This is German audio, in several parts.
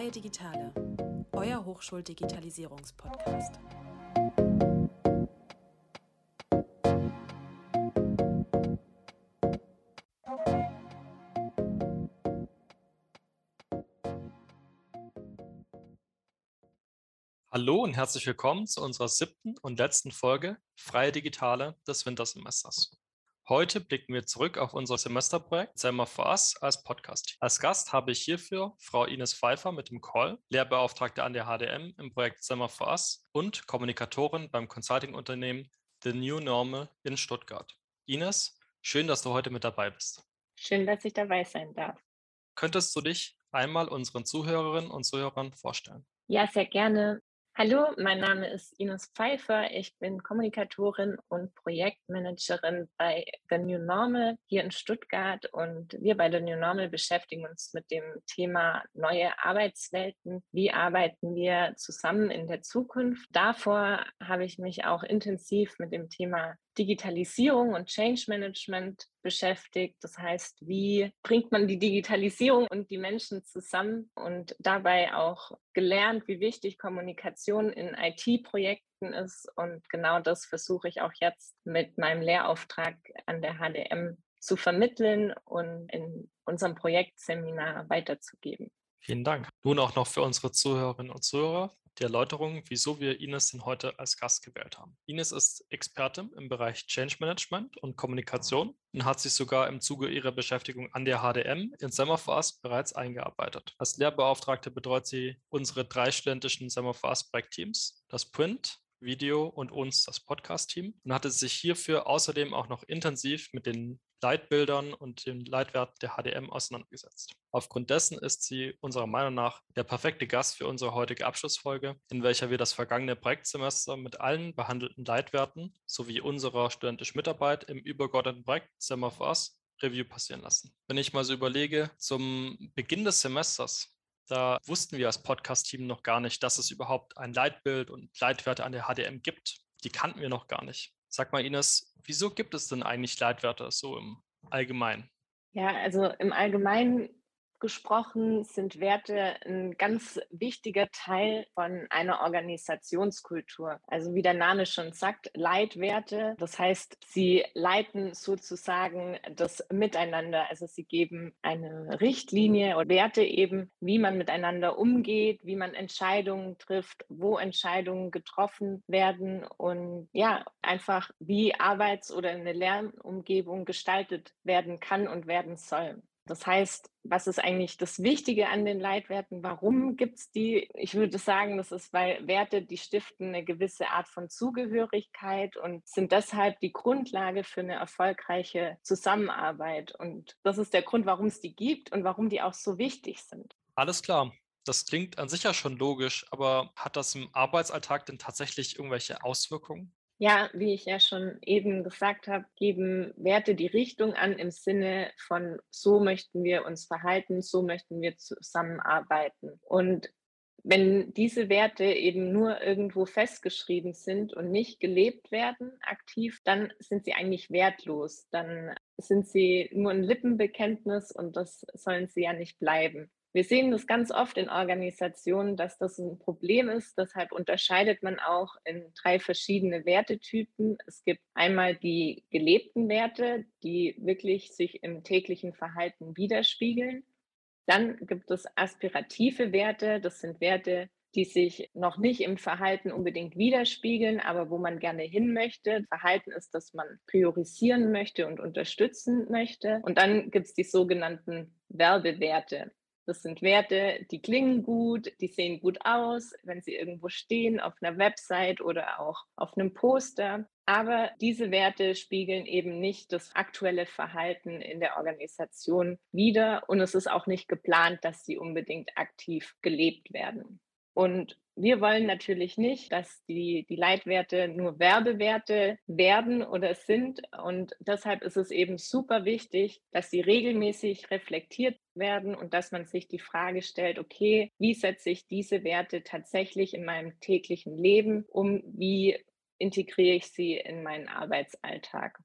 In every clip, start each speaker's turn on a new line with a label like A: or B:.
A: Freie Digitale, euer Hochschuldigitalisierungspodcast.
B: Hallo und herzlich willkommen zu unserer siebten und letzten Folge Freie Digitale des Wintersemesters. Heute blicken wir zurück auf unser Semesterprojekt Selma for Us als Podcast. Als Gast habe ich hierfür Frau Ines Pfeiffer mit dem Call, Lehrbeauftragte an der HDM im Projekt Selma for Us und Kommunikatorin beim Consulting-Unternehmen The New Normal in Stuttgart. Ines, schön, dass du heute mit dabei bist.
C: Schön, dass ich dabei sein darf.
B: Könntest du dich einmal unseren Zuhörerinnen und Zuhörern vorstellen?
C: Ja, sehr gerne. Hallo, mein Name ist Ines Pfeiffer. Ich bin Kommunikatorin und Projektmanagerin bei The New Normal hier in Stuttgart. Und wir bei The New Normal beschäftigen uns mit dem Thema neue Arbeitswelten. Wie arbeiten wir zusammen in der Zukunft? Davor habe ich mich auch intensiv mit dem Thema Digitalisierung und Change Management beschäftigt. Das heißt, wie bringt man die Digitalisierung und die Menschen zusammen und dabei auch gelernt, wie wichtig Kommunikation in IT-Projekten ist. Und genau das versuche ich auch jetzt mit meinem Lehrauftrag an der HDM zu vermitteln und in unserem Projektseminar weiterzugeben.
B: Vielen Dank. Nun auch noch für unsere Zuhörerinnen und Zuhörer die Erläuterung, wieso wir Ines denn heute als Gast gewählt haben. Ines ist Expertin im Bereich Change Management und Kommunikation und hat sich sogar im Zuge ihrer Beschäftigung an der HDM in Summerfast bereits eingearbeitet. Als Lehrbeauftragte betreut sie unsere drei studentischen Summerfast Projektteams, das Print, Video und uns, das Podcast-Team, und hatte sich hierfür außerdem auch noch intensiv mit den Leitbildern und den Leitwerten der HDM auseinandergesetzt. Aufgrund dessen ist sie unserer Meinung nach der perfekte Gast für unsere heutige Abschlussfolge, in welcher wir das vergangene Projektsemester mit allen behandelten Leitwerten sowie unserer studentischen Mitarbeit im übergeordneten Projekt Summer for Us Review passieren lassen. Wenn ich mal so überlege, zum Beginn des Semesters da wussten wir als Podcast-Team noch gar nicht, dass es überhaupt ein Leitbild und Leitwerte an der HDM gibt. Die kannten wir noch gar nicht. Sag mal, Ines, wieso gibt es denn eigentlich Leitwerte so im Allgemeinen?
C: Ja, also im Allgemeinen gesprochen sind Werte ein ganz wichtiger Teil von einer Organisationskultur. Also wie der Name schon sagt, Leitwerte. Das heißt, sie leiten sozusagen das Miteinander. Also sie geben eine Richtlinie oder Werte eben, wie man miteinander umgeht, wie man Entscheidungen trifft, wo Entscheidungen getroffen werden und ja, einfach wie Arbeits- oder eine Lernumgebung gestaltet werden kann und werden soll. Das heißt, was ist eigentlich das Wichtige an den Leitwerten? Warum gibt es die? Ich würde sagen, das ist, weil Werte, die stiften eine gewisse Art von Zugehörigkeit und sind deshalb die Grundlage für eine erfolgreiche Zusammenarbeit. Und das ist der Grund, warum es die gibt und warum die auch so wichtig sind.
B: Alles klar. Das klingt an sich ja schon logisch, aber hat das im Arbeitsalltag denn tatsächlich irgendwelche Auswirkungen?
C: Ja, wie ich ja schon eben gesagt habe, geben Werte die Richtung an im Sinne von, so möchten wir uns verhalten, so möchten wir zusammenarbeiten. Und wenn diese Werte eben nur irgendwo festgeschrieben sind und nicht gelebt werden aktiv, dann sind sie eigentlich wertlos. Dann sind sie nur ein Lippenbekenntnis und das sollen sie ja nicht bleiben. Wir sehen das ganz oft in Organisationen, dass das ein Problem ist. Deshalb unterscheidet man auch in drei verschiedene Wertetypen. Es gibt einmal die gelebten Werte, die wirklich sich im täglichen Verhalten widerspiegeln. Dann gibt es aspirative Werte. Das sind Werte, die sich noch nicht im Verhalten unbedingt widerspiegeln, aber wo man gerne hin möchte. Verhalten ist, dass man priorisieren möchte und unterstützen möchte. Und dann gibt es die sogenannten Werbewerte. Das sind Werte, die klingen gut, die sehen gut aus, wenn sie irgendwo stehen, auf einer Website oder auch auf einem Poster. Aber diese Werte spiegeln eben nicht das aktuelle Verhalten in der Organisation wider und es ist auch nicht geplant, dass sie unbedingt aktiv gelebt werden. Und wir wollen natürlich nicht, dass die, die Leitwerte nur Werbewerte werden oder sind. Und deshalb ist es eben super wichtig, dass sie regelmäßig reflektiert werden und dass man sich die Frage stellt, okay, wie setze ich diese Werte tatsächlich in meinem täglichen Leben um? Wie integriere ich sie in meinen Arbeitsalltag?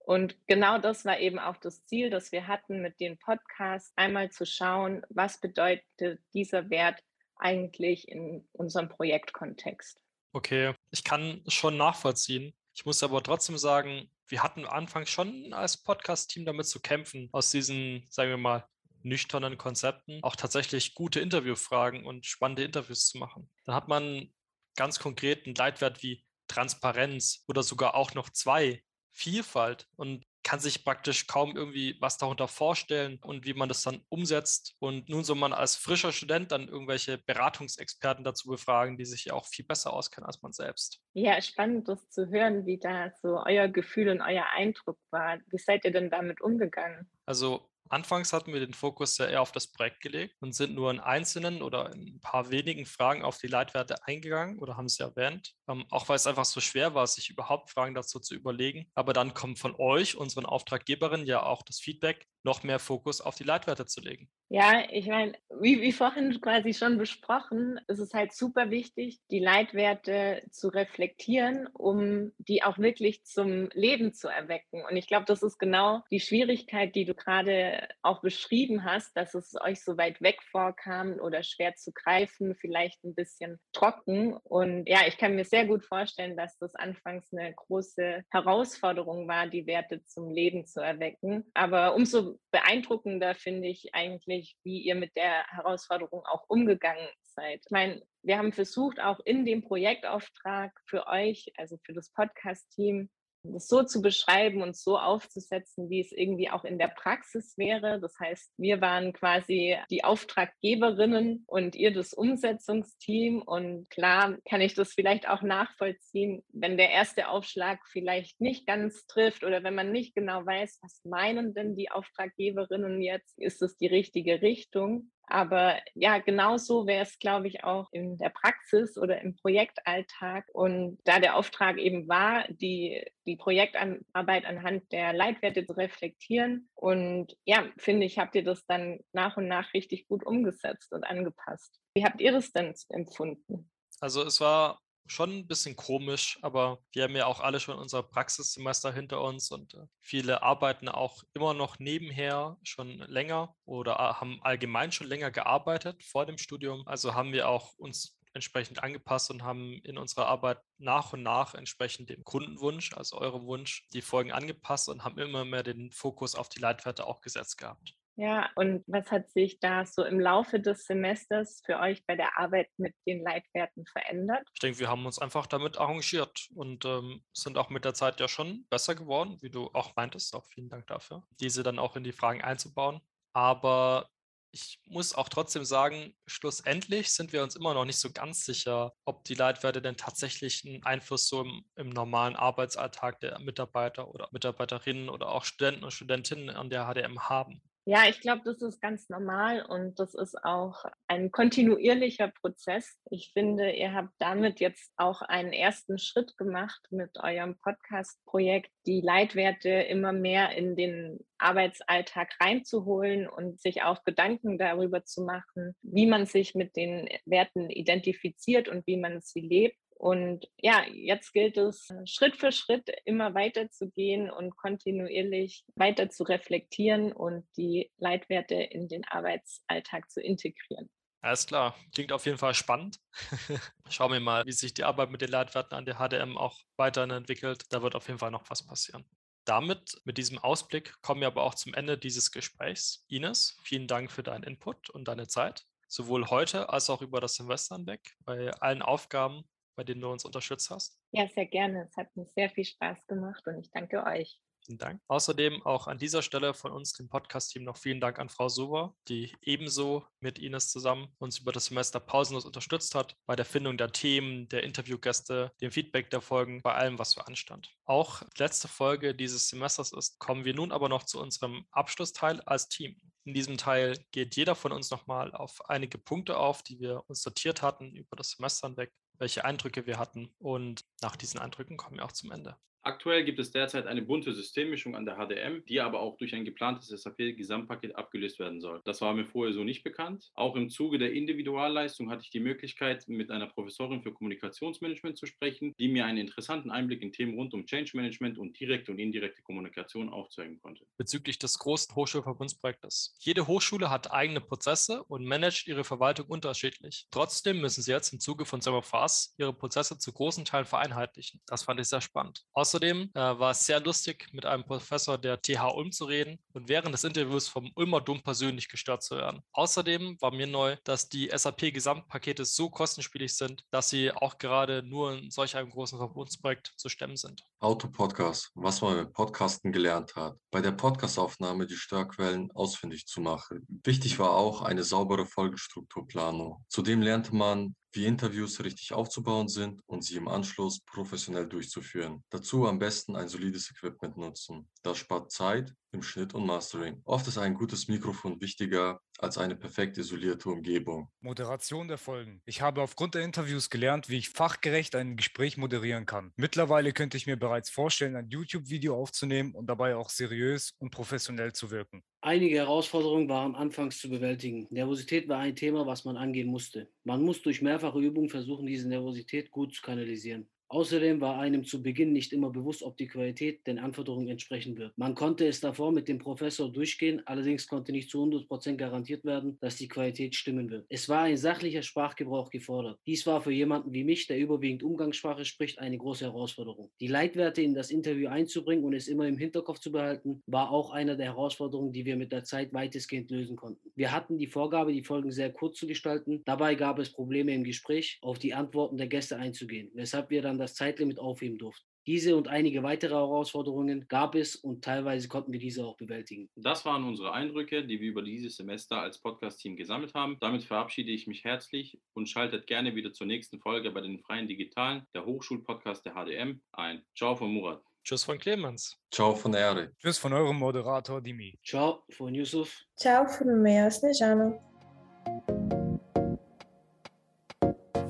C: Und genau das war eben auch das Ziel, das wir hatten mit dem Podcast, einmal zu schauen, was bedeutet dieser Wert eigentlich in unserem Projektkontext.
B: Okay, ich kann schon nachvollziehen. Ich muss aber trotzdem sagen, wir hatten anfangs schon als Podcast-Team damit zu kämpfen, aus diesen, sagen wir mal, nüchternen Konzepten auch tatsächlich gute Interviewfragen und spannende Interviews zu machen. Dann hat man ganz konkret einen Leitwert wie Transparenz oder sogar auch noch zwei, Vielfalt und kann sich praktisch kaum irgendwie was darunter vorstellen und wie man das dann umsetzt. Und nun soll man als frischer Student dann irgendwelche Beratungsexperten dazu befragen, die sich ja auch viel besser auskennen als man selbst.
C: Ja, spannend, das zu hören, wie da so euer Gefühl und euer Eindruck war. Wie seid ihr denn damit umgegangen?
B: Also Anfangs hatten wir den Fokus ja eher auf das Projekt gelegt und sind nur in einzelnen oder in ein paar wenigen Fragen auf die Leitwerte eingegangen oder haben sie erwähnt. Ähm, auch weil es einfach so schwer war, sich überhaupt Fragen dazu zu überlegen. Aber dann kommt von euch, unseren Auftraggeberinnen, ja auch das Feedback, noch mehr Fokus auf die Leitwerte zu legen.
C: Ja, ich meine, wie, wie vorhin quasi schon besprochen, ist es halt super wichtig, die Leitwerte zu reflektieren, um die auch wirklich zum Leben zu erwecken. Und ich glaube, das ist genau die Schwierigkeit, die du gerade auch beschrieben hast, dass es euch so weit weg vorkam oder schwer zu greifen, vielleicht ein bisschen trocken. Und ja, ich kann mir sehr gut vorstellen, dass das anfangs eine große Herausforderung war, die Werte zum Leben zu erwecken. Aber umso beeindruckender finde ich eigentlich, wie ihr mit der Herausforderung auch umgegangen seid. Ich meine, wir haben versucht, auch in dem Projektauftrag für euch, also für das Podcast-Team, das so zu beschreiben und so aufzusetzen, wie es irgendwie auch in der Praxis wäre. Das heißt, wir waren quasi die Auftraggeberinnen und ihr das Umsetzungsteam. Und klar kann ich das vielleicht auch nachvollziehen, wenn der erste Aufschlag vielleicht nicht ganz trifft oder wenn man nicht genau weiß, was meinen denn die Auftraggeberinnen jetzt, ist es die richtige Richtung. Aber ja, genauso wäre es, glaube ich, auch in der Praxis oder im Projektalltag. Und da der Auftrag eben war, die, die Projektarbeit anhand der Leitwerte zu reflektieren. Und ja, finde ich, habt ihr das dann nach und nach richtig gut umgesetzt und angepasst. Wie habt ihr das denn empfunden?
B: Also es war schon ein bisschen komisch, aber wir haben ja auch alle schon unser Praxissemester hinter uns und äh, viele arbeiten auch immer noch nebenher schon länger oder haben allgemein schon länger gearbeitet vor dem Studium. Also haben wir auch uns entsprechend angepasst und haben in unserer Arbeit nach und nach entsprechend dem Kundenwunsch, also eurem Wunsch, die Folgen angepasst und haben immer mehr den Fokus auf die Leitwerte auch gesetzt gehabt.
C: Ja, und was hat sich da so im Laufe des Semesters für euch bei der Arbeit mit den Leitwerten verändert?
B: Ich denke, wir haben uns einfach damit arrangiert und ähm, sind auch mit der Zeit ja schon besser geworden, wie du auch meintest. Auch vielen Dank dafür, diese dann auch in die Fragen einzubauen. Aber ich muss auch trotzdem sagen, schlussendlich sind wir uns immer noch nicht so ganz sicher, ob die Leitwerte denn tatsächlich einen Einfluss so im, im normalen Arbeitsalltag der Mitarbeiter oder Mitarbeiterinnen oder auch Studenten und Studentinnen an der HDM haben.
C: Ja, ich glaube, das ist ganz normal und das ist auch ein kontinuierlicher Prozess. Ich finde, ihr habt damit jetzt auch einen ersten Schritt gemacht mit eurem Podcast-Projekt, die Leitwerte immer mehr in den Arbeitsalltag reinzuholen und sich auch Gedanken darüber zu machen, wie man sich mit den Werten identifiziert und wie man sie lebt. Und ja, jetzt gilt es, äh, Schritt für Schritt immer weiter zu gehen und kontinuierlich weiter zu reflektieren und die Leitwerte in den Arbeitsalltag zu integrieren.
B: Alles klar, klingt auf jeden Fall spannend. Schauen wir mal, wie sich die Arbeit mit den Leitwerten an der HDM auch weiterhin entwickelt. Da wird auf jeden Fall noch was passieren. Damit, mit diesem Ausblick, kommen wir aber auch zum Ende dieses Gesprächs. Ines, vielen Dank für deinen Input und deine Zeit, sowohl heute als auch über das Semester hinweg, bei allen Aufgaben, bei denen du uns unterstützt hast.
C: Ja, sehr gerne. Es hat mir sehr viel Spaß gemacht und ich danke euch.
B: Vielen Dank. Außerdem auch an dieser Stelle von uns, dem Podcast-Team, noch vielen Dank an Frau Sober, die ebenso mit Ines zusammen uns über das Semester pausenlos unterstützt hat, bei der Findung der Themen, der Interviewgäste, dem Feedback der Folgen, bei allem, was so anstand. Auch letzte Folge dieses Semesters ist, kommen wir nun aber noch zu unserem Abschlussteil als Team. In diesem Teil geht jeder von uns nochmal auf einige Punkte auf, die wir uns sortiert hatten über das Semester hinweg welche Eindrücke wir hatten. Und nach diesen Eindrücken kommen wir auch zum Ende.
D: Aktuell gibt es derzeit eine bunte Systemmischung an der HDM, die aber auch durch ein geplantes SAP-Gesamtpaket abgelöst werden soll. Das war mir vorher so nicht bekannt. Auch im Zuge der Individualleistung hatte ich die Möglichkeit, mit einer Professorin für Kommunikationsmanagement zu sprechen, die mir einen interessanten Einblick in Themen rund um Change Management und direkte und indirekte Kommunikation aufzeigen konnte.
B: Bezüglich des großen Hochschulverbundsprojektes. Jede Hochschule hat eigene Prozesse und managt ihre Verwaltung unterschiedlich. Trotzdem müssen sie jetzt im Zuge von Semafas ihre Prozesse zu großen Teilen vereinheitlichen. Das fand ich sehr spannend. Außerdem äh, war es sehr lustig, mit einem Professor der TH Ulm zu reden und während des Interviews vom Ulmer Dom persönlich gestört zu werden. Außerdem war mir neu, dass die SAP-Gesamtpakete so kostenspielig sind, dass sie auch gerade nur in solch einem großen Verbundsprojekt zu stemmen sind.
E: Autopodcast, was man mit Podcasten gelernt hat. Bei der Podcastaufnahme die Störquellen ausfindig zu machen. Wichtig war auch eine saubere Folgestrukturplanung. Zudem lernte man, wie Interviews richtig aufzubauen sind und sie im Anschluss professionell durchzuführen. Dazu am besten ein solides Equipment nutzen. Das spart Zeit im Schnitt und Mastering. Oft ist ein gutes Mikrofon wichtiger als eine perfekt isolierte Umgebung.
F: Moderation der Folgen. Ich habe aufgrund der Interviews gelernt, wie ich fachgerecht ein Gespräch moderieren kann. Mittlerweile könnte ich mir bereits vorstellen, ein YouTube-Video aufzunehmen und dabei auch seriös und professionell zu wirken.
G: Einige Herausforderungen waren anfangs zu bewältigen. Nervosität war ein Thema, was man angehen musste. Man muss durch mehrfache Übungen versuchen, diese Nervosität gut zu kanalisieren. Außerdem war einem zu Beginn nicht immer bewusst, ob die Qualität den Anforderungen entsprechen wird. Man konnte es davor mit dem Professor durchgehen, allerdings konnte nicht zu 100 Prozent garantiert werden, dass die Qualität stimmen wird. Es war ein sachlicher Sprachgebrauch gefordert. Dies war für jemanden wie mich, der überwiegend Umgangssprache spricht, eine große Herausforderung. Die Leitwerte in das Interview einzubringen und es immer im Hinterkopf zu behalten, war auch eine der Herausforderungen, die wir mit der Zeit weitestgehend lösen konnten. Wir hatten die Vorgabe, die Folgen sehr kurz zu gestalten. Dabei gab es Probleme im Gespräch, auf die Antworten der Gäste einzugehen, weshalb wir dann dann das Zeitlimit aufheben durften. Diese und einige weitere Herausforderungen gab es und teilweise konnten wir diese auch bewältigen.
D: Das waren unsere Eindrücke, die wir über dieses Semester als Podcast-Team gesammelt haben. Damit verabschiede ich mich herzlich und schaltet gerne wieder zur nächsten Folge bei den Freien Digitalen, der Hochschulpodcast der HDM, ein. Ciao von Murat.
B: Tschüss von Clemens.
E: Ciao von Eri.
F: Tschüss von eurem Moderator Dimi.
G: Ciao von Yusuf.
H: Ciao von mir, Snejana.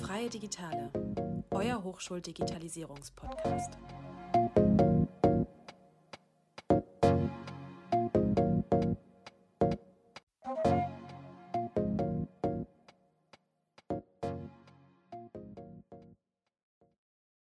A: Freie Digitale, euer Hochschuldigitalisierungspodcast.